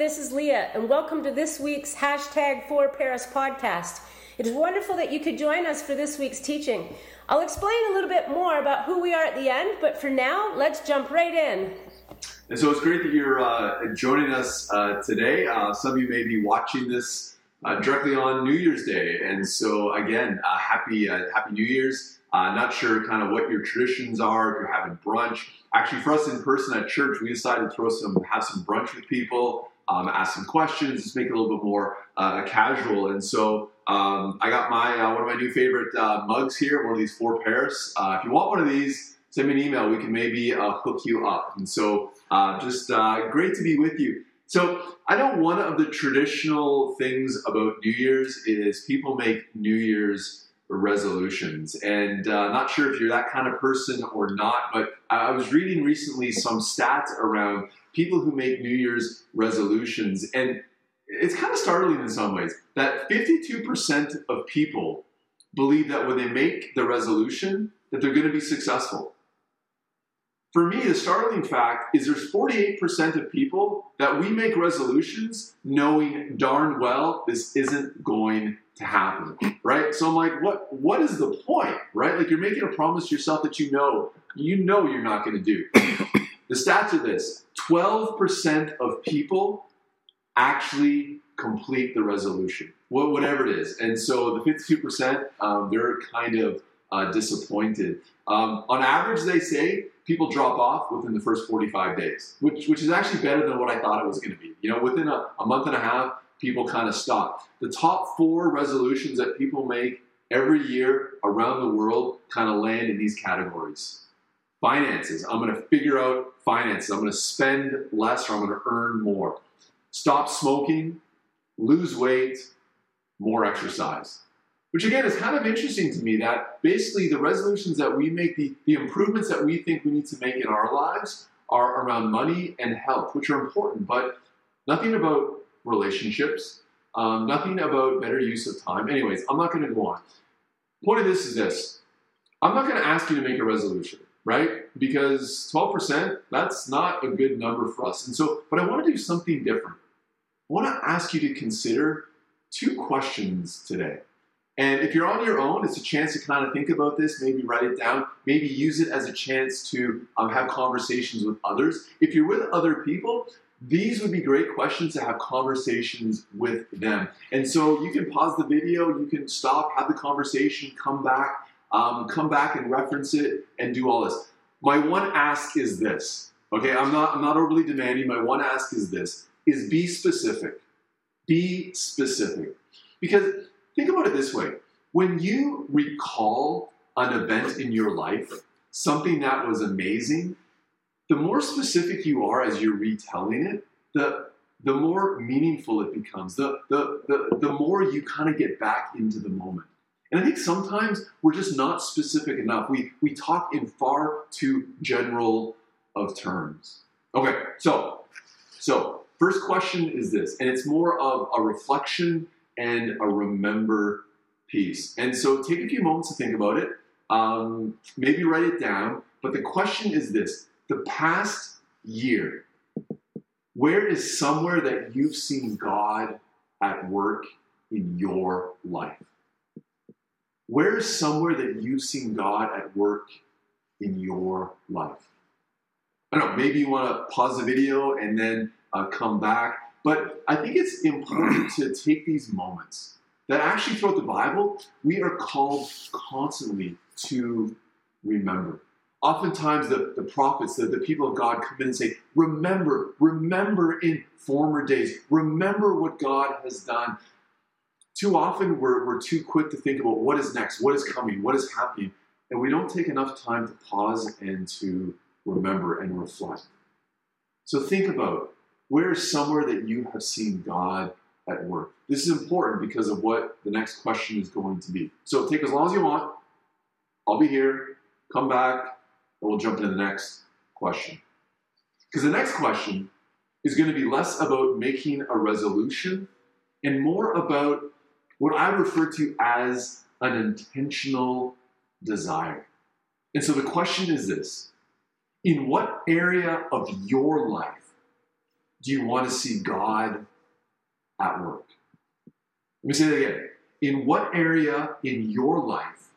this is Leah, and welcome to this week's hashtag for Paris podcast. It is wonderful that you could join us for this week's teaching. I'll explain a little bit more about who we are at the end, but for now, let's jump right in. And so it's great that you're uh, joining us uh, today. Uh, some of you may be watching this uh, directly on New Year's Day, and so again, uh, happy uh, Happy New Year's. not sure kind of what your traditions are. If you're having brunch, actually, for us in person at church, we decided to throw some have some brunch with people, um, ask some questions, just make it a little bit more casual. And so um, I got my one of my new favorite mugs here, one of these for Paris. if you want one of these send me an email. We can maybe uh, hook you up. And so, uh, just uh, great to be with you. So, I know one of the traditional things about New Year's is people make New Year's resolutions. And uh, not sure if you're that kind of person or not, but I was reading recently some stats around people who make New Year's resolutions. And it's kind of startling in some ways that 52% of people believe that when they make the resolution, that they're going to be successful. For me, the startling fact is there's 48% of people that we make resolutions knowing darn well this isn't going to happen, right? So I'm like, what what is the point, right? Like you're making a promise to yourself that you know you know you're not going to do. The stats are this: 12% of people actually complete the resolution, whatever it is. And so the 52%, um, they're kind of uh, disappointed. Um, on average, they say people drop off within the first 45 days, which, which is actually better than what I thought it was going to be. You know, within a, a month and a half, people kind of stop. The top four resolutions that people make every year around the world kind of land in these categories. Finances, I'm going to figure out finances. I'm going to spend less or I'm going to earn more. Stop smoking, lose weight, more exercise which again is kind of interesting to me that basically the resolutions that we make, the, the improvements that we think we need to make in our lives are around money and health, which are important, but nothing about relationships, um, nothing about better use of time. Anyways, I'm not going to go on. Point of this is this I'm not going to ask you to make a resolution, right? Because 12%, that's not a good number for us. And so, but I want to do something different. I want to ask you to consider two questions today. And if you're on your own, it's a chance to kind of think about this, maybe write it down, maybe use it as a chance to um, have conversations with others. If you're with other people, these would be great questions to have conversations with them. And so you can pause the video, you can stop, have the conversation, come back, um, come back and reference it, and do all this. My one ask is this. Okay, I'm not I'm not overly demanding. My one ask is this: is be specific. Be specific, because Think about it this way when you recall an event in your life, something that was amazing, the more specific you are as you're retelling it, the the more meaningful it becomes, the, the, the, the more you kind of get back into the moment. And I think sometimes we're just not specific enough. We, we talk in far too general of terms. Okay, so, so first question is this, and it's more of a reflection and a remember piece. And so take a few moments to think about it. Um, maybe write it down. But the question is this the past year, where is somewhere that you've seen God at work in your life? Where is somewhere that you've seen God at work in your life? I don't know, maybe you want to pause the video and then uh, come back but I think it's important to take these moments that actually throughout the Bible, we are called constantly to remember. Oftentimes, the, the prophets, the, the people of God come in and say, Remember, remember in former days, remember what God has done. Too often, we're, we're too quick to think about what is next, what is coming, what is happening, and we don't take enough time to pause and to remember and reflect. So, think about where is somewhere that you have seen God at work? This is important because of what the next question is going to be. So take as long as you want. I'll be here. Come back, and we'll jump into the next question. Because the next question is going to be less about making a resolution and more about what I refer to as an intentional desire. And so the question is this In what area of your life do you want to see God at work? Let me say that again. In what area in your life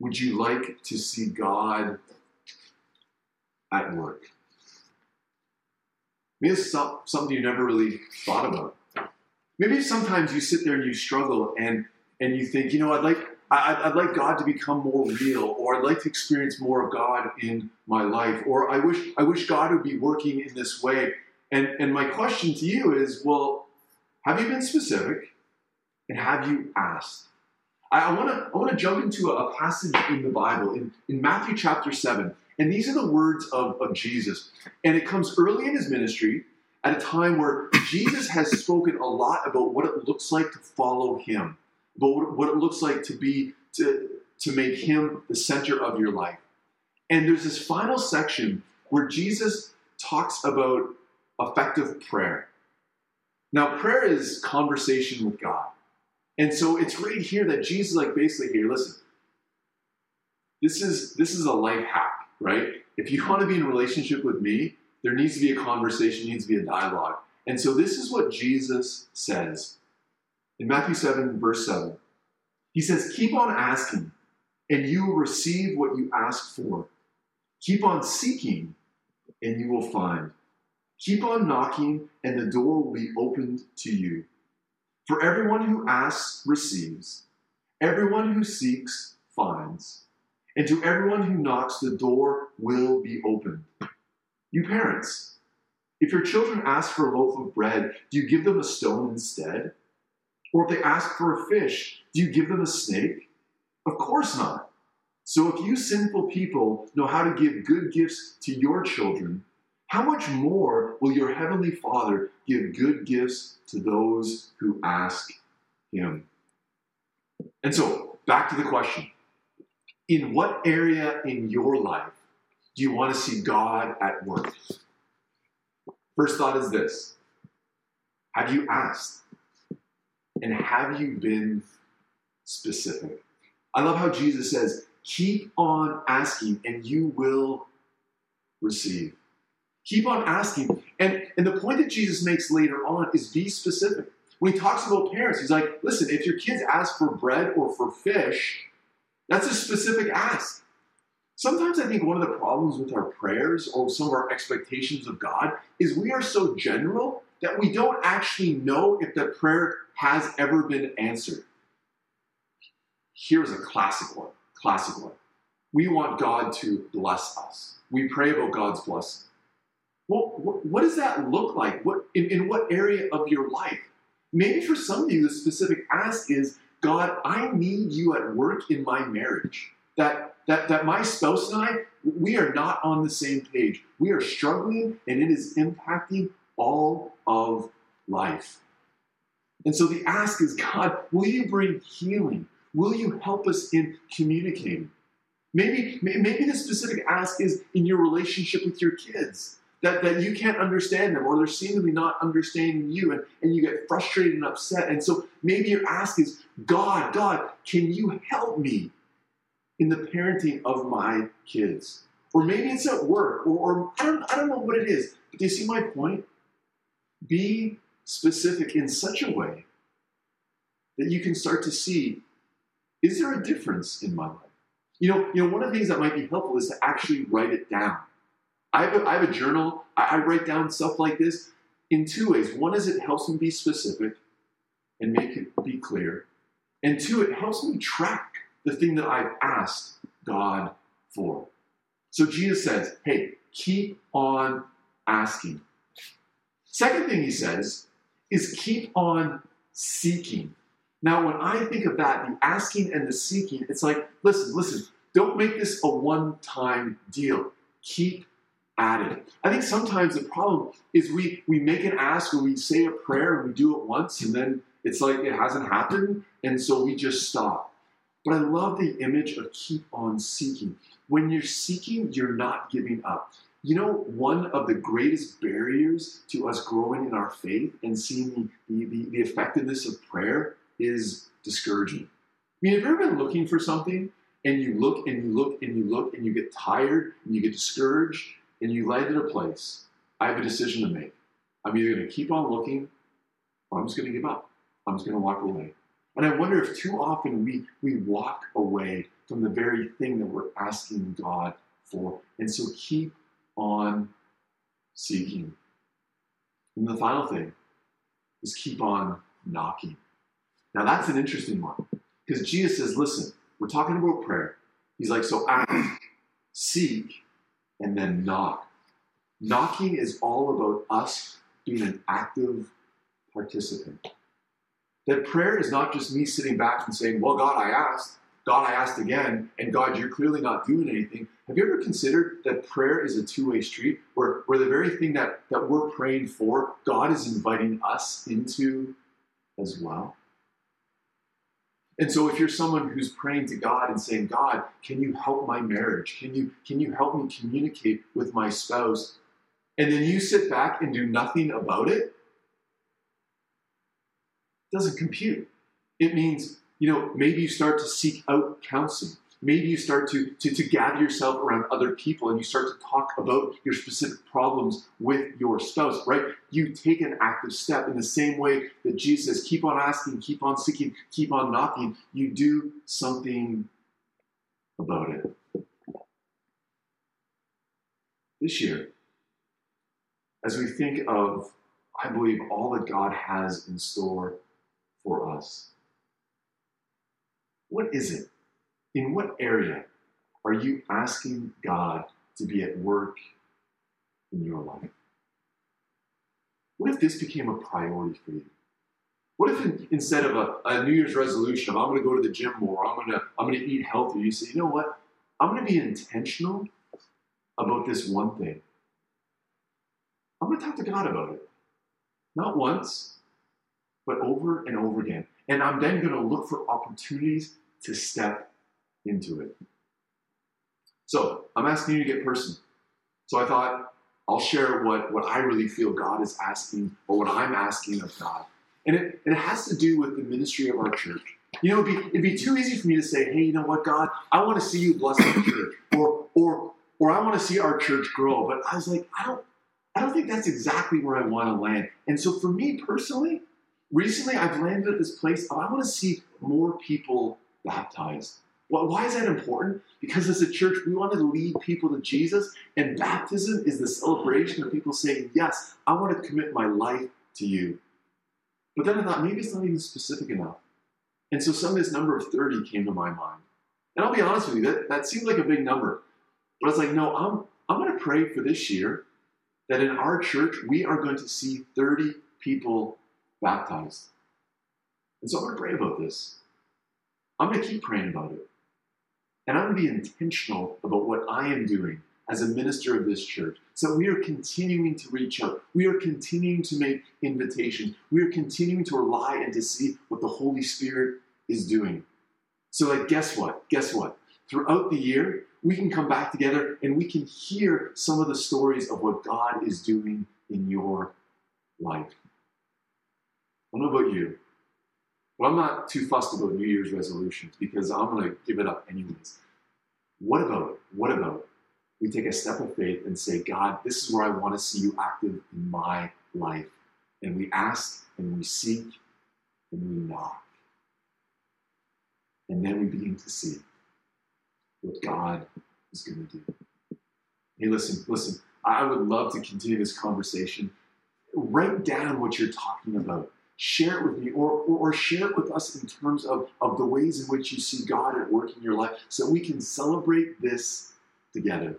would you like to see God at work? Maybe it's something you never really thought about. Maybe sometimes you sit there and you struggle and, and you think, you know, I'd like, I'd, I'd like God to become more real, or I'd like to experience more of God in my life, or I wish, I wish God would be working in this way. And, and my question to you is, well, have you been specific? And have you asked? I, want to I want to jump into a, passage in the Bible in, in Matthew chapter 7. And these are the words of, of Jesus. And it comes early in his ministry at a time where Jesus has spoken a lot about what it looks like to follow him, about what it looks like to be to, to make him the center of your life. And there's this final section where Jesus talks about effective prayer. Now, prayer is conversation with God. And so it's right here that Jesus like basically here, listen, this is this is a life hack, right? If you want to be in relationship with me, there needs to be a conversation, needs to be a dialogue. And so this is what Jesus says in Matthew 7, verse 7. He says, Keep on asking, and you will receive what you ask for. Keep on seeking, and you will find. Keep on knocking, and the door will be opened to you. For everyone who asks receives, everyone who seeks finds, and to everyone who knocks, the door will be opened. You parents, if your children ask for a loaf of bread, do you give them a stone instead? Or if they ask for a fish, do you give them a snake? Of course not. So if you sinful people know how to give good gifts to your children, how much more will your heavenly Father give good gifts to those who ask him? And so, back to the question In what area in your life do you want to see God at work? First thought is this Have you asked? And have you been specific? I love how Jesus says, Keep on asking, and you will receive. Keep on asking. And, and the point that Jesus makes later on is be specific. When he talks about parents, he's like, listen, if your kids ask for bread or for fish, that's a specific ask. Sometimes I think one of the problems with our prayers or some of our expectations of God is we are so general that we don't actually know if the prayer has ever been answered. Here's a classic one. Classic one. We want God to bless us. We pray about God's blessing. Well, what, what does that look like? What in, in what area of your life? Maybe for some of you, the specific ask is, God, I need you at work in my marriage. That that that my spouse and I, we are not on the same page. We are struggling, and it is impacting all of life. And so the ask is, God, will you bring healing? Will you help us in communicating? Maybe, maybe the specific ask is in your relationship with your kids that, that you can't understand them or they're seemingly not understanding you and, and you get frustrated and upset. And so maybe your ask is, God, God, can you help me in the parenting of my kids? Or maybe it's at work, or, or I, don't, I don't know what it is. But do you see my point? Be specific in such a way that you can start to see is there a difference in my life? You know, you know, one of the things that might be helpful is to actually write it down. I have a, I have a journal. I, I write down stuff like this in two ways. One is it helps me be specific and make it be clear. And two, it helps me track the thing that I've asked God for. So Jesus says, hey, keep on asking. Second thing he says is keep on seeking. Now, when I think of that, the asking and the seeking, it's like, listen, listen, don't make this a one time deal. Keep at it. I think sometimes the problem is we we make an ask or we say a prayer and we do it once and then it's like it hasn't happened and so we just stop. But I love the image of keep on seeking. When you're seeking, you're not giving up. You know, one of the greatest barriers to us growing in our faith and seeing the, the, the effectiveness of prayer is discouragement. I mean, have you ever been looking for something and you look and you look and you look and you get tired and you get discouraged and you land in a place, I have a decision to make. I'm either going to keep on looking or I'm just going to give up. I'm just going to walk away. And I wonder if too often we, we walk away from the very thing that we're asking God for. And so keep on seeking. And the final thing is keep on knocking. Now that's an interesting one because Jesus says, listen, we're talking about prayer. He's like, so ask, seek, and then knock. Knocking is all about us being an active participant. That prayer is not just me sitting back and saying, Well, God, I asked. God, I asked again, and God, you're clearly not doing anything. Have you ever considered that prayer is a two way street where, where the very thing that, that we're praying for, God is inviting us into as well? And so if you're someone who's praying to God and saying, God, can you help my marriage? Can you, can you help me communicate with my spouse? And then you sit back and do nothing about it, doesn't compute. It means, you know, maybe you start to seek out counseling. Maybe you start to, to, to gather yourself around other people and you start to talk about your specific problems with your spouse, right? You take an active step in the same way that Jesus says, keep on asking, keep on seeking, keep on knocking. You do something about it. This year, as we think of, I believe, all that God has in store for us. What is it? In what area are you asking God to be at work in your life? What if this became a priority for you? What if in, instead of a, a, New Year's resolution I'm going to go to the gym more, I'm going to I'm going to eat healthier, you say, you know what? I'm going to be intentional about this one thing. I'm going to talk to God about it. Not once, but over and over again. And I'm then going to look for opportunities to step into it. So I'm asking you to get personal. So I thought I'll share what, what I really feel God is asking or what I'm asking of God. And it, it has to do with the ministry of our church. You know, it'd be, it'd be too easy for me to say, hey, you know what, God, I want to see you bless our church. Or, or, or I want to see our church grow. But I was like, I don't, I don't think that's exactly where I want to land. And so for me personally, recently I've landed at this place I want to see more people baptized. Why is that important? Because as a church, we want to lead people to Jesus, and baptism is the celebration of people saying, Yes, I want to commit my life to you. But then I thought maybe it's not even specific enough. And so some of this number of 30 came to my mind. And I'll be honest with you, that, that seemed like a big number. But I was like, no, I'm, I'm going to pray for this year that in our church, we are going to see 30 people baptized. And so I'm going to pray about this. I'm going to keep praying about it. And I'm going to be intentional about what I am doing as a minister of this church. So we are continuing to reach out. We are continuing to make invitations. We are continuing to rely and to see what the Holy Spirit is doing. So, like, guess what? Guess what? Throughout the year, we can come back together and we can hear some of the stories of what God is doing in your life. I don't know about you, but I'm not too fussed about New Year's resolutions because I'm going to give it up anyways. What about, it? what about it? we take a step of faith and say, God, this is where I want to see you active in my life. And we ask and we seek and we knock. And then we begin to see what God is going to do. Hey, listen, listen, I would love to continue this conversation. Write down what you're talking about. Share it with me, or, or, or, share it with us in terms of, of the ways in which you see God at work in your life so we can celebrate this together.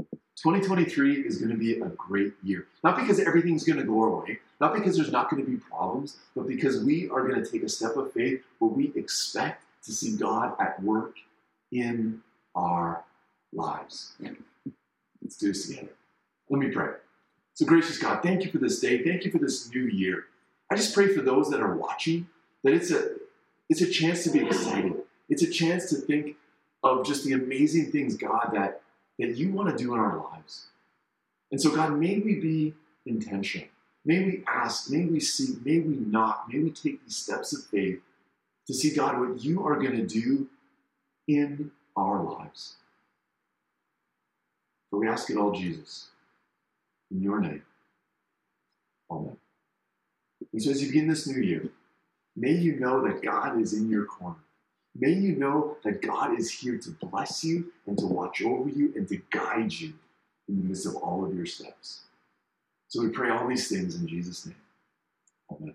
2023 is going to be a great year. Not because everything's going to go our way, not because there's not going to be problems, but because we are going to take a step of faith where we expect to see God at work in our lives. Let's do this together. Let me pray. So, gracious God, thank you for this day. Thank you for this new year. I just pray for those that are watching that it's a it's a chance to be excited. It's a chance to think of just the amazing things, God, that, that you want to do in our lives. And so, God, may we be intentional. May we ask, may we seek, may we not, may we take these steps of faith to see, God, what you are going to do in our lives. For we ask it all, Jesus, in your name. Amen. And so as you begin this new year, may you know that God is in your corner. May you know that God is here to bless you and to watch over you and to guide you in the midst of all of your steps. So we pray all these things in Jesus' name. Amen.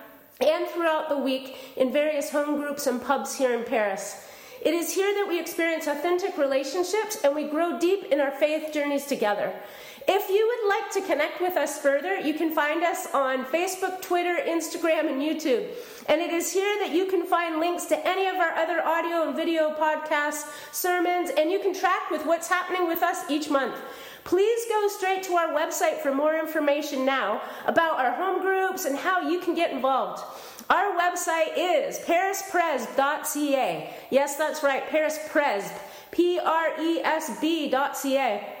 and throughout the week in various home groups and pubs here in Paris. It is here that we experience authentic relationships and we grow deep in our faith journeys together. If you would like to connect with us further, you can find us on Facebook, Twitter, Instagram, and YouTube. And it is here that you can find links to any of our other audio and video podcasts, sermons, and you can track with what's happening with us each month. Please go straight to our website for more information now about our home groups and how you can get involved. Our website is parispresb.ca. Yes, that's right, parispresb. P R E S B.ca.